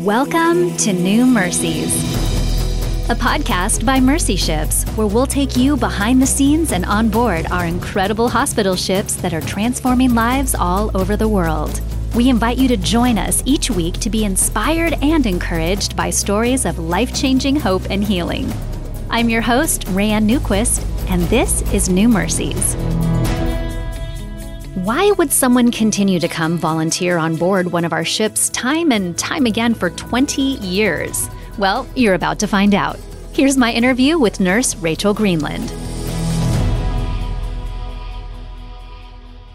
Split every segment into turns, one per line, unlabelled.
Welcome to New Mercies, a podcast by Mercy Ships, where we'll take you behind the scenes and on board our incredible hospital ships that are transforming lives all over the world. We invite you to join us each week to be inspired and encouraged by stories of life changing hope and healing. I'm your host, Rayanne Newquist, and this is New Mercies. Why would someone continue to come volunteer on board one of our ships time and time again for 20 years? Well, you're about to find out. Here's my interview with nurse Rachel Greenland.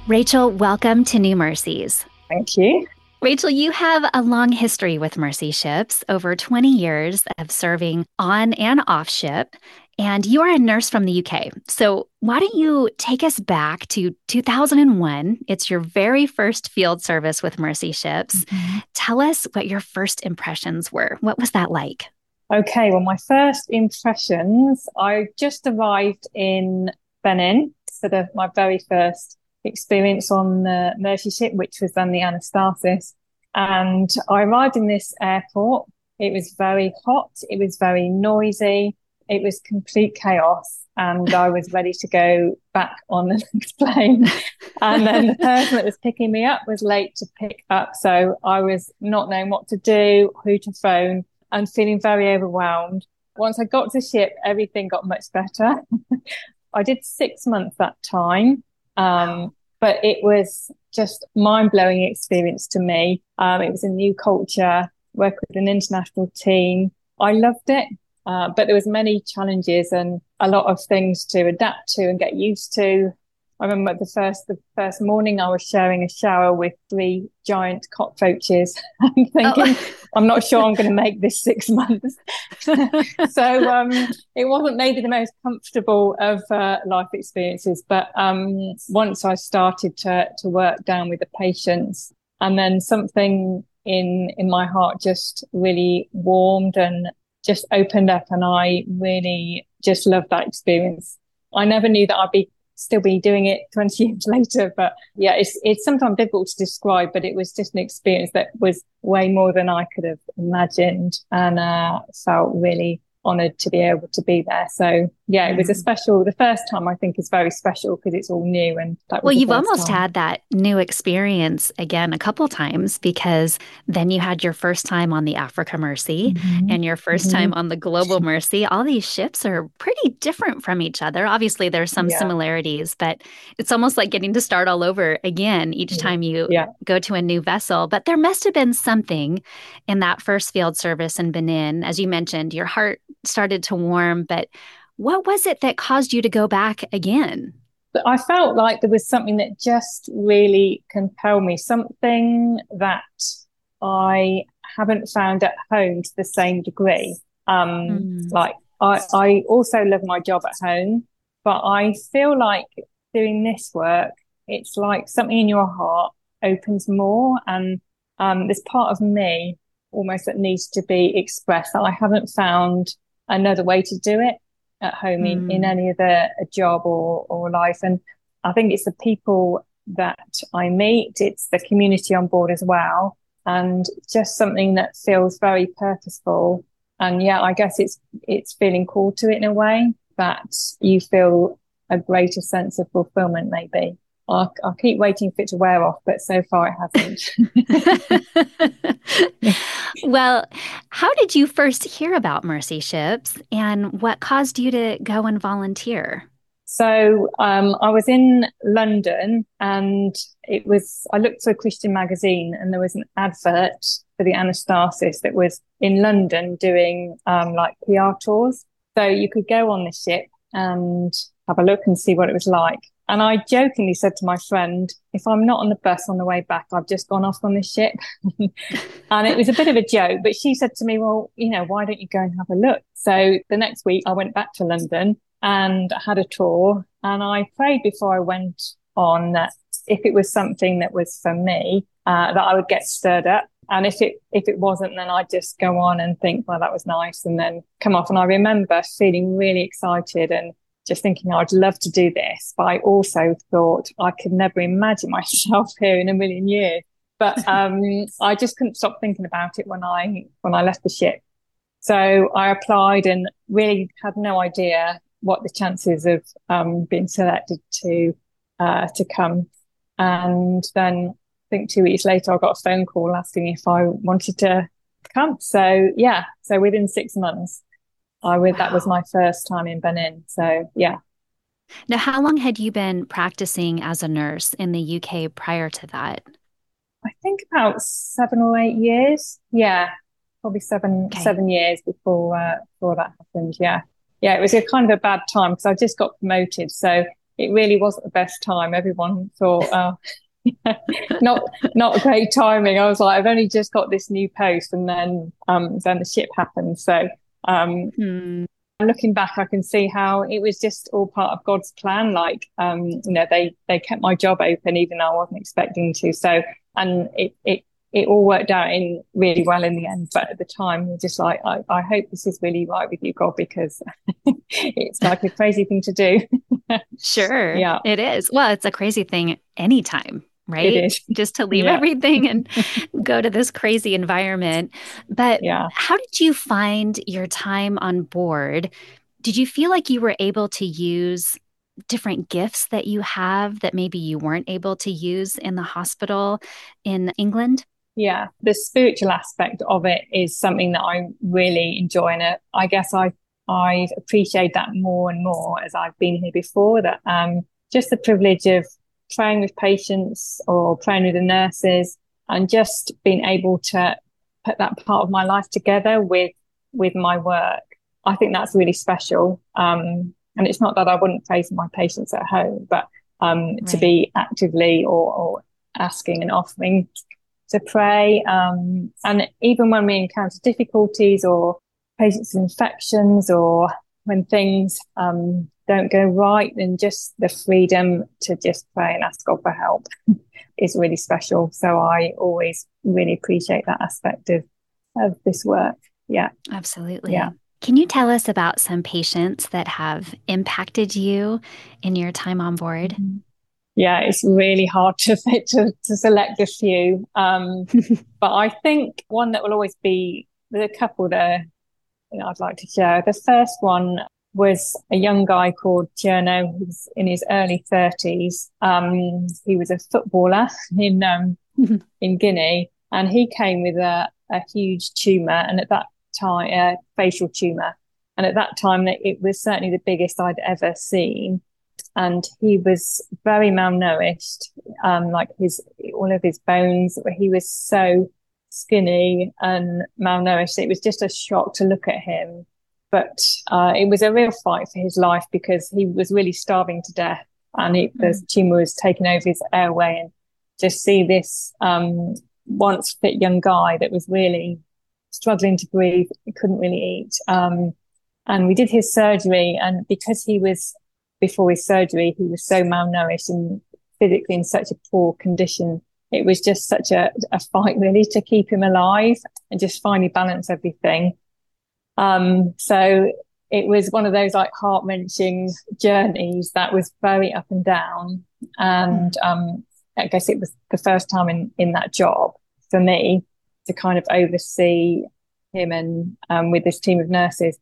Rachel, welcome to New Mercies.
Thank you.
Rachel, you have a long history with Mercy Ships, over 20 years of serving on and off ship, and you are a nurse from the UK. So, why don't you take us back to 2001? It's your very first field service with Mercy Ships. Mm-hmm. Tell us what your first impressions were. What was that like?
Okay, well, my first impressions, I just arrived in Benin, so my very first experience on the Mercy ship, which was then the Anastasis. And I arrived in this airport. It was very hot. It was very noisy. It was complete chaos. And I was ready to go back on the next plane. And then the person that was picking me up was late to pick up. So I was not knowing what to do, who to phone, and feeling very overwhelmed. Once I got to ship, everything got much better. I did six months that time. Um, but it was just mind blowing experience to me. Um, it was a new culture, work with an international team. I loved it. Uh, but there was many challenges and a lot of things to adapt to and get used to. I remember the first the first morning I was sharing a shower with three giant cockroaches. I'm thinking, oh. I'm not sure I'm going to make this six months. so um, it wasn't maybe the most comfortable of uh, life experiences, but um, once I started to to work down with the patients, and then something in in my heart just really warmed and just opened up, and I really just loved that experience. I never knew that I'd be still be doing it 20 years later. But yeah, it's, it's sometimes difficult to describe, but it was just an experience that was way more than I could have imagined and uh, felt really honored to be able to be there. So yeah, it was a mm. special, the first time I think is very special because it's all new. And
well, you've almost time. had that new experience again a couple times because then you had your first time on the Africa Mercy mm-hmm. and your 1st mm-hmm. time on the Global Mercy. All these ships are pretty different from each other. Obviously, there's some yeah. similarities, but it's almost like getting to start all over again each yeah. time you yeah. go to a new vessel. But there must have been something in that first field service in Benin. As you mentioned, your heart started to warm, but what was it that caused you to go back again?
I felt like there was something that just really compelled me, something that I haven't found at home to the same degree. Um, mm. Like I, I also love my job at home, but I feel like doing this work, it's like something in your heart opens more, and um, there's part of me almost that needs to be expressed that I haven't found another way to do it at home mm. in, in hmm. any other job or, or life. And I think it's the people that I meet, it's the community on board as well, and just something that feels very purposeful. And yeah, I guess it's it's feeling called to it in a way that you feel a greater sense of fulfillment, maybe. I'll, I'll, keep waiting for it to wear off, but so far it
hasn't. well, how did you first hear about Mercy Ships and what caused you to go and volunteer?
So um, I was in London and it was, I looked for a Christian magazine and there was an advert for the Anastasis that was in London doing um, like PR tours. So you could go on the ship and have a look and see what it was like. And I jokingly said to my friend, if I'm not on the bus on the way back, I've just gone off on this ship. and it was a bit of a joke, but she said to me, well, you know, why don't you go and have a look? So the next week I went back to London and had a tour and I prayed before I went on that if it was something that was for me, uh, that I would get stirred up. And if it if it wasn't, then I'd just go on and think, well, that was nice, and then come off. And I remember feeling really excited and just thinking I'd love to do this, but I also thought I could never imagine myself here in a million years. but um, I just couldn't stop thinking about it when I when I left the ship. So I applied and really had no idea what the chances of um, being selected to uh, to come. And then I think two weeks later, I got a phone call asking if I wanted to come. So yeah, so within six months, I would. Wow. That was my first time in Benin. So yeah.
Now, how long had you been practicing as a nurse in the UK prior to that?
I think about seven or eight years. Yeah, probably seven okay. seven years before uh, before that happened. Yeah, yeah, it was a kind of a bad time because I just got promoted, so it really wasn't the best time. Everyone thought, oh, not not great timing. I was like, I've only just got this new post, and then um, then the ship happened. So um, hmm. looking back, I can see how it was just all part of God's plan. Like um, you know, they they kept my job open even though I wasn't expecting to. So and it it it all worked out in really well in the end. But at the time, we're just like, I, I hope this is really right with you, God, because it's like a crazy thing to do.
sure. Yeah. It is. Well, it's a crazy thing anytime, right? Just to leave yeah. everything and go to this crazy environment. But yeah. how did you find your time on board? Did you feel like you were able to use different gifts that you have that maybe you weren't able to use in the hospital in England?
Yeah, the spiritual aspect of it is something that I really enjoy, and I guess I I appreciate that more and more as I've been here before. That um, just the privilege of praying with patients or praying with the nurses, and just being able to put that part of my life together with with my work. I think that's really special. Um, and it's not that I wouldn't pray for my patients at home, but um, right. to be actively or, or asking and offering to pray. Um, and even when we encounter difficulties or patients' infections or when things um, don't go right, then just the freedom to just pray and ask God for help is really special. So I always really appreciate that aspect of, of this work. Yeah.
Absolutely. Yeah. Can you tell us about some patients that have impacted you in your time on board? Mm-hmm
yeah, it's really hard to to, to select a few. Um, but I think one that will always be the couple there you know, I'd like to share. The first one was a young guy called Tierno, was in his early thirties. Um, he was a footballer in um, in Guinea, and he came with a, a huge tumor, and at that time, a facial tumor, and at that time, it was certainly the biggest I'd ever seen and he was very malnourished. Um, like his all of his bones, he was so skinny and malnourished. It was just a shock to look at him. But uh, it was a real fight for his life because he was really starving to death, and it, the mm. tumor was taking over his airway. And just see this um, once fit young guy that was really struggling to breathe, he couldn't really eat. Um, and we did his surgery, and because he was before his surgery, he was so malnourished and physically in such a poor condition. It was just such a, a fight really to keep him alive and just finally balance everything. Um, so it was one of those like heart wrenching journeys that was very up and down. And, um, I guess it was the first time in, in that job for me to kind of oversee him and, um, with this team of nurses.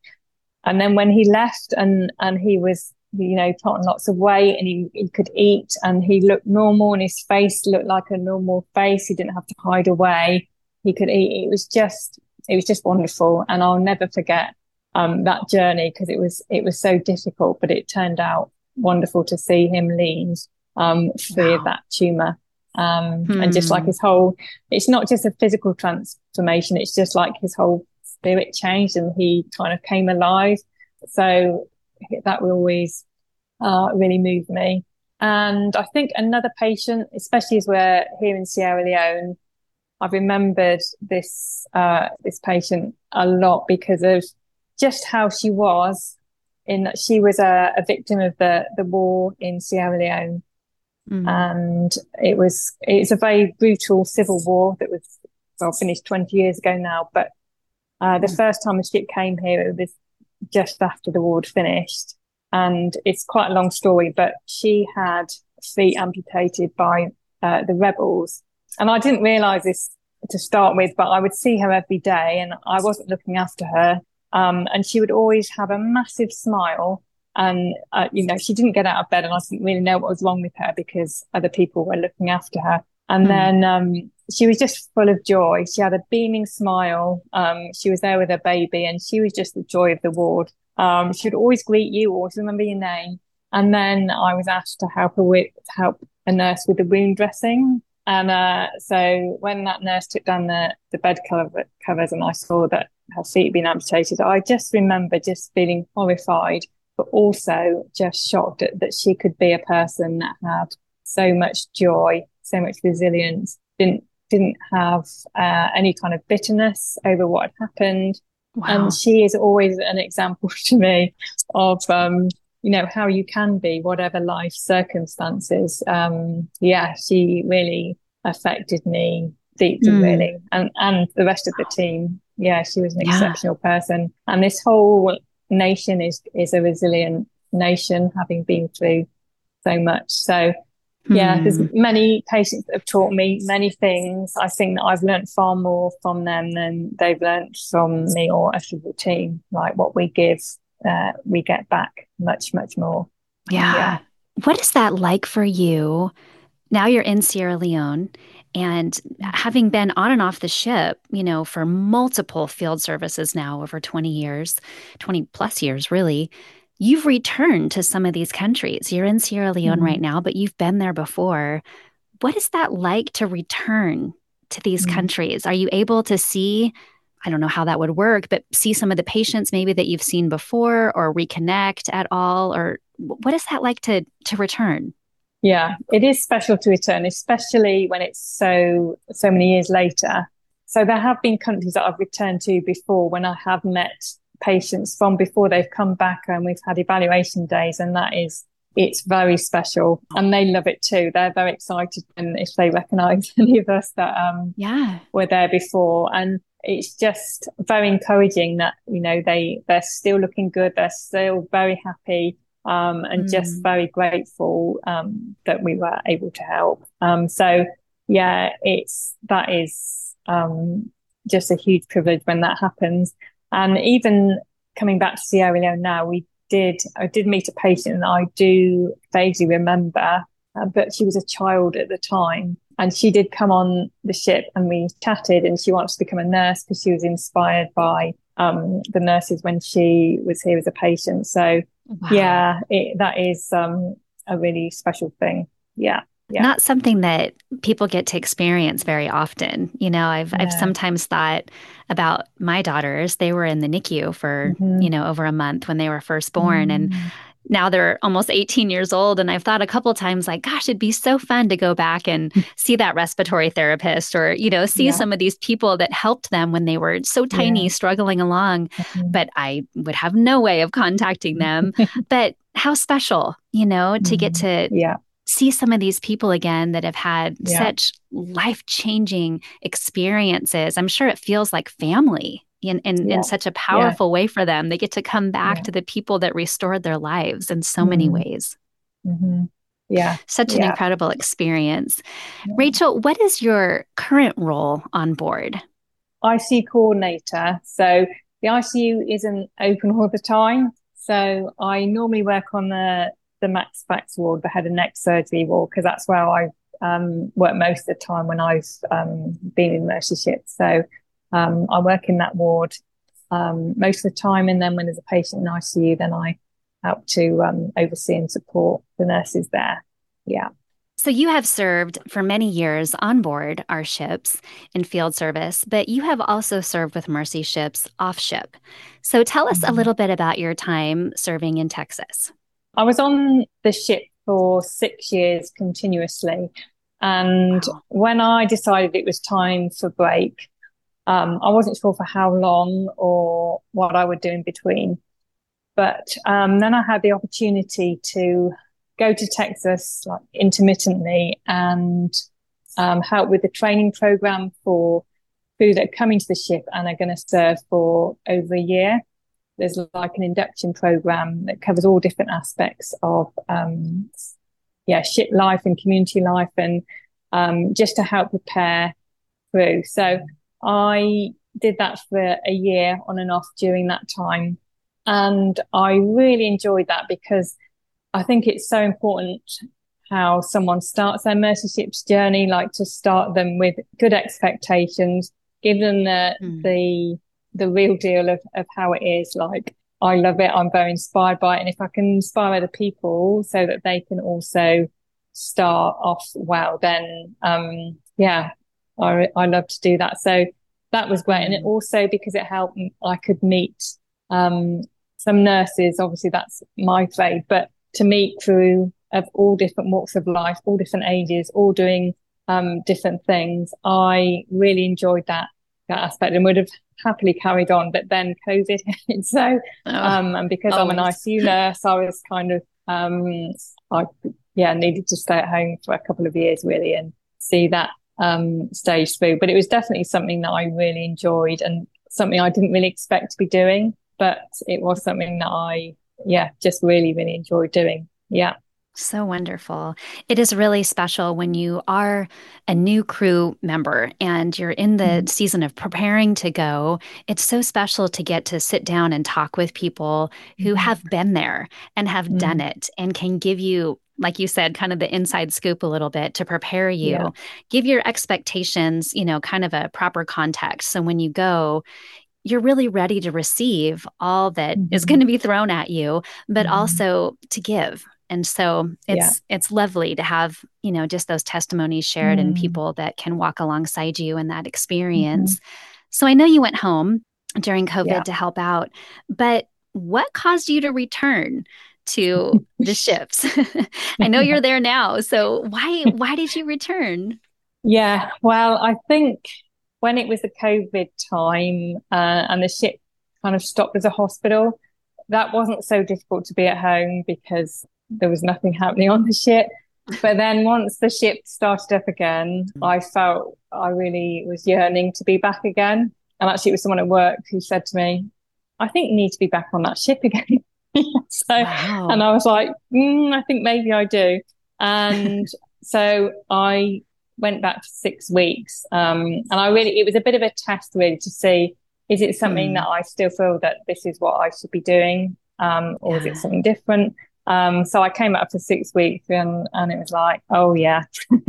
And then when he left and, and he was you know, put on lots of weight and he, he could eat and he looked normal and his face looked like a normal face. He didn't have to hide away. He could eat. It was just, it was just wonderful. And I'll never forget, um, that journey because it was, it was so difficult, but it turned out wonderful to see him lean, um, free wow. of that tumor. Um, and just like hmm. his whole, it's not just a physical transformation. It's just like his whole spirit changed and he kind of came alive. So that will always uh, really move me. And I think another patient, especially as we're here in Sierra Leone, I've remembered this uh, this patient a lot because of just how she was. In that she was a, a victim of the the war in Sierra Leone, mm. and it was it's a very brutal civil war that was well finished twenty years ago now. But uh, the mm. first time the ship came here, it was just after the war had finished. And it's quite a long story, but she had feet amputated by uh, the rebels and I didn't realize this to start with, but I would see her every day and I wasn't looking after her. Um, and she would always have a massive smile. And, uh, you know, she didn't get out of bed and I didn't really know what was wrong with her because other people were looking after her. And mm. then, um, she was just full of joy. She had a beaming smile. Um, she was there with her baby and she was just the joy of the ward. Um, she would always greet you, always remember your name. And then I was asked to help her with, help a nurse with the wound dressing. And uh, so when that nurse took down the, the bed cover, covers and I saw that her feet had been amputated, I just remember just feeling horrified, but also just shocked at, that she could be a person that had so much joy, so much resilience, didn't didn't have uh, any kind of bitterness over what had happened. Wow. And she is always an example to me of um, you know how you can be whatever life circumstances um yeah she really affected me deeply mm. really and and the rest of the team yeah she was an yeah. exceptional person and this whole nation is is a resilient nation having been through so much so yeah there's hmm. many patients that have taught me many things i think that i've learned far more from them than they've learned from me or us as a team like what we give uh, we get back much, much more.
Yeah. yeah. What is that like for you? Now you're in Sierra Leone and having been on and off the ship, you know, for multiple field services now over 20 years, 20 plus years, really, you've returned to some of these countries. You're in Sierra Leone mm-hmm. right now, but you've been there before. What is that like to return to these mm-hmm. countries? Are you able to see I don't know how that would work, but see some of the patients maybe that you've seen before or reconnect at all? Or what is that like to, to return?
Yeah, it is special to return, especially when it's so, so many years later. So there have been countries that I've returned to before when I have met patients from before they've come back and we've had evaluation days. And that is, it's very special and they love it too. They're very excited and if they recognize any of us that, um, yeah, were there before. And it's just very encouraging that you know they they're still looking good they're still very happy um, and mm. just very grateful um, that we were able to help um, so yeah it's that is um, just a huge privilege when that happens and even coming back to Sierra Leone now we did I did meet a patient and I do vaguely remember uh, but she was a child at the time and she did come on the ship and we chatted and she wanted to become a nurse because she was inspired by um, the nurses when she was here as a patient. So wow. yeah, it, that is um, a really special thing. Yeah. Yeah.
Not something that people get to experience very often. You know, I've yeah. I've sometimes thought about my daughters. They were in the NICU for, mm-hmm. you know, over a month when they were first born. Mm-hmm. And now they're almost 18 years old and i've thought a couple times like gosh it'd be so fun to go back and see that respiratory therapist or you know see yeah. some of these people that helped them when they were so tiny yeah. struggling along mm-hmm. but i would have no way of contacting them but how special you know to mm-hmm. get to yeah see some of these people again that have had yeah. such life changing experiences. I'm sure it feels like family in in, yeah. in such a powerful yeah. way for them. They get to come back yeah. to the people that restored their lives in so mm-hmm. many ways.
Mm-hmm. Yeah.
Such an incredible experience. Rachel, what is your current role on board?
ICU coordinator. So the ICU isn't open all the time. So I normally work on the, the Max Fax ward, the head and neck surgery ward, because that's where I've um, worked most of the time when I've um, been in Mercy So um, I work in that ward um, most of the time, and then when there's a patient in ICU, then I help to um, oversee and support the nurses there. Yeah.
So you have served for many years on board our ships in field service, but you have also served with Mercy ships off ship. So tell us mm-hmm. a little bit about your time serving in Texas.
I was on the ship for six years continuously. And wow. when I decided it was time for break, um, I wasn't sure for how long or what I would do in between. But um, then I had the opportunity to go to Texas like intermittently and um, help with the training program for crew that are coming to the ship and are going to serve for over a year. There's like an induction program that covers all different aspects of, um, yeah, ship life and community life and um, just to help prepare through. So I did that for a year on and off during that time. And I really enjoyed that because I think it's so important how someone starts their mercy journey, like to start them with good expectations, give them the, mm. the, the real deal of, of how it is. Like, I love it. I'm very inspired by it. And if I can inspire other people so that they can also start off well, then, um, yeah, I, I love to do that. So that was great. And it mm. also because it helped, I could meet, um, some nurses. Obviously that's my trade, but to meet through of all different walks of life, all different ages, all doing, um, different things. I really enjoyed that, that aspect and would have happily carried on, but then COVID hit. So, oh, um, and because always. I'm an ICU nurse, I was kind of, um, I, yeah, needed to stay at home for a couple of years really and see that, um, stage through. But it was definitely something that I really enjoyed and something I didn't really expect to be doing, but it was something that I, yeah, just really, really enjoyed doing. Yeah.
So wonderful. It is really special when you are a new crew member and you're in the mm-hmm. season of preparing to go. It's so special to get to sit down and talk with people who mm-hmm. have been there and have mm-hmm. done it and can give you like you said, kind of the inside scoop a little bit to prepare you, yeah. give your expectations, you know, kind of a proper context. So when you go, you're really ready to receive all that mm-hmm. is going to be thrown at you, but mm-hmm. also to give and so it's yeah. it's lovely to have you know just those testimonies shared mm. and people that can walk alongside you in that experience mm-hmm. so i know you went home during covid yeah. to help out but what caused you to return to the ships i know you're there now so why why did you return
yeah well i think when it was the covid time uh, and the ship kind of stopped as a hospital that wasn't so difficult to be at home because there was nothing happening on the ship. But then once the ship started up again, I felt I really was yearning to be back again. And actually, it was someone at work who said to me, I think you need to be back on that ship again. so, wow. and I was like, mm, I think maybe I do. And so I went back for six weeks. Um, and I really, it was a bit of a test really to see, is it something mm. that I still feel that this is what I should be doing? Um, or yeah. is it something different? Um, so I came up for six weeks and, and it was like, oh yeah,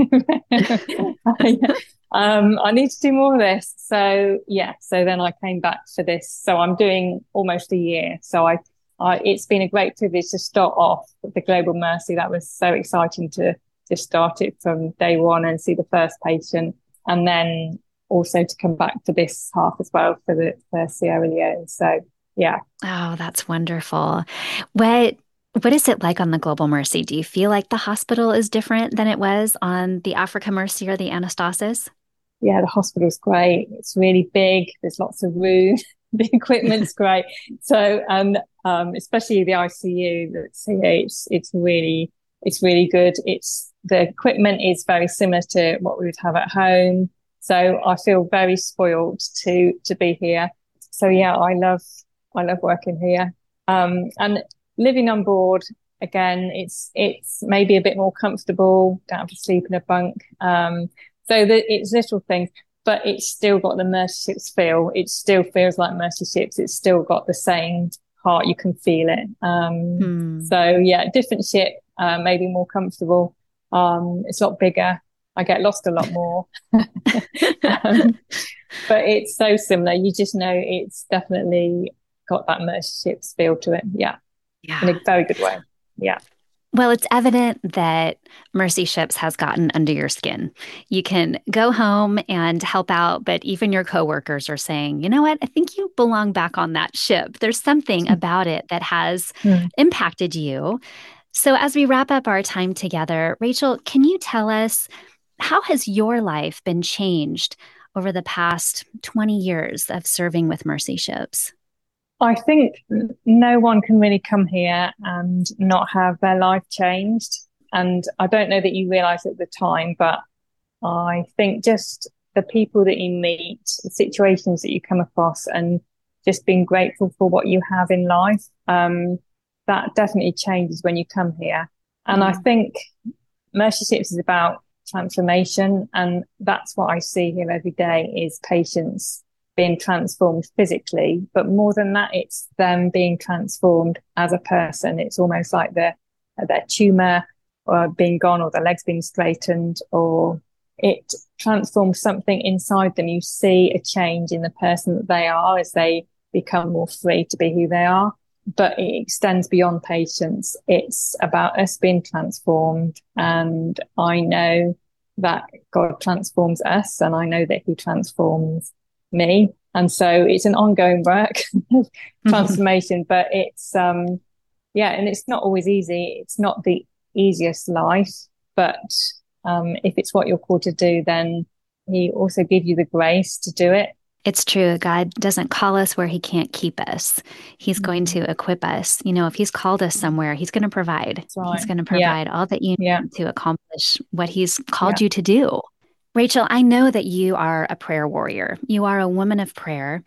um, I need to do more of this. So yeah, so then I came back for this. So I'm doing almost a year. So I, I, it's been a great privilege to start off with the Global Mercy. That was so exciting to, to start it from day one and see the first patient and then also to come back to this half as well for the for Sierra Leone. So yeah.
Oh, that's wonderful. What what is it like on the Global Mercy? Do you feel like the hospital is different than it was on the Africa Mercy or the Anastasis?
Yeah, the hospital's great. It's really big. There's lots of room. the equipment's great. So, and um, especially the ICU, the CH, it's really, it's really good. It's the equipment is very similar to what we would have at home. So I feel very spoiled to to be here. So yeah, I love I love working here. Um, and living on board again, it's it's maybe a bit more comfortable. Don't have to sleep in a bunk. Um, so the, it's little things, but it's still got the Mercy Ships feel. It still feels like Mercy Ships. It's still got the same heart. You can feel it. Um, hmm. So yeah, different ship, uh, maybe more comfortable. Um, it's a lot bigger. I get lost a lot more. um, but it's so similar. You just know it's definitely got that Mercy Ships feel to it. Yeah yeah. in a very good way. Yeah.
Well, it's evident that Mercy Ships has gotten under your skin. You can go home and help out, but even your coworkers are saying, you know what? I think you belong back on that ship. There's something hmm. about it that has mm. impacted you. So, as we wrap up our time together, Rachel, can you tell us how has your life been changed over the past 20 years of serving with Mercy Ships?
I think no one can really come here and not have their life changed. And I don't know that you realize at the time, but I think just the people that you meet, the situations that you come across and just being grateful for what you have in life, um, that definitely changes when you come here. And mm. I think Mercy Ships is about transformation. And that's what I see here every day is patients being transformed physically. But more than that, it's them being transformed as a person. It's almost like their, their tumor or being gone or the legs being straightened or it transforms something inside them. You see a change in the person that they are as they become more free to be who they are. But it extends beyond patients. It's about us being transformed. And I know that God transforms us and I know that he transforms me. And so it's an ongoing work transformation, but it's, um, yeah, and it's not always easy. It's not the easiest life, but, um, if it's what you're called to do, then he also give you the grace to do it.
It's true. God doesn't call us where he can't keep us. He's mm-hmm. going to equip us. You know, if he's called us somewhere, he's going to provide. Right. He's going to provide yeah. all that you yeah. need to accomplish what he's called yeah. you to do. Rachel, I know that you are a prayer warrior. You are a woman of prayer,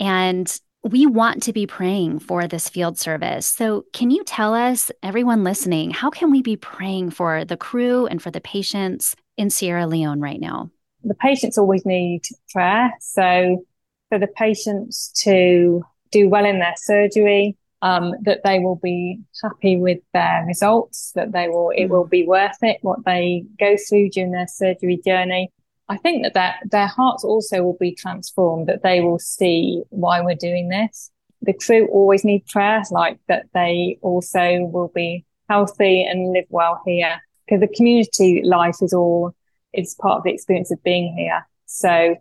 and we want to be praying for this field service. So, can you tell us, everyone listening, how can we be praying for the crew and for the patients in Sierra Leone right now?
The patients always need prayer. So, for the patients to do well in their surgery, um, that they will be happy with their results, that they will, it will be worth it, what they go through during their surgery journey. I think that, that their hearts also will be transformed, that they will see why we're doing this. The crew always need prayers, like that they also will be healthy and live well here because the community life is all, it's part of the experience of being here. So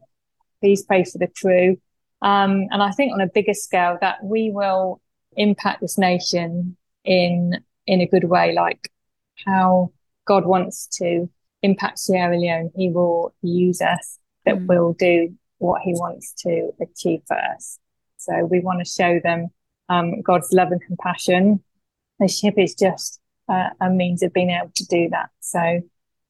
please pray for the crew. Um, and I think on a bigger scale that we will impact this nation in in a good way, like how God wants to impact Sierra Leone. He will use us that mm. will do what He wants to achieve for us. So we want to show them um, God's love and compassion. The ship is just uh, a means of being able to do that. So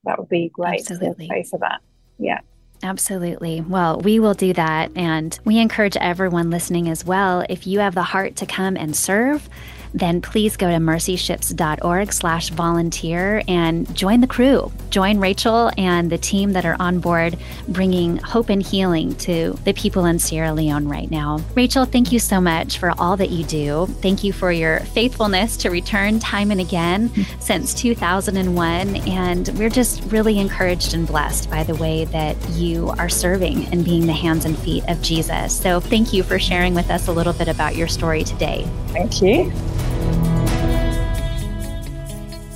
that would be great Absolutely. to pray for that. Yeah.
Absolutely. Well, we will do that. And we encourage everyone listening as well if you have the heart to come and serve, then please go to mercyships.org slash volunteer and join the crew. Join Rachel and the team that are on board bringing hope and healing to the people in Sierra Leone right now. Rachel, thank you so much for all that you do. Thank you for your faithfulness to return time and again since 2001. And we're just really encouraged and blessed by the way that you are serving and being the hands and feet of Jesus. So thank you for sharing with us a little bit about your story today.
Thank you.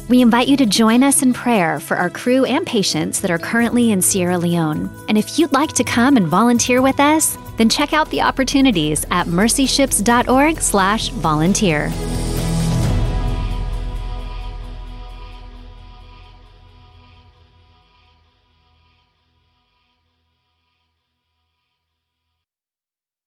We invite you to join us in prayer for our crew and patients that are currently in Sierra Leone. And if you'd like to come and volunteer with us, then check out the opportunities at mercyships.org/volunteer.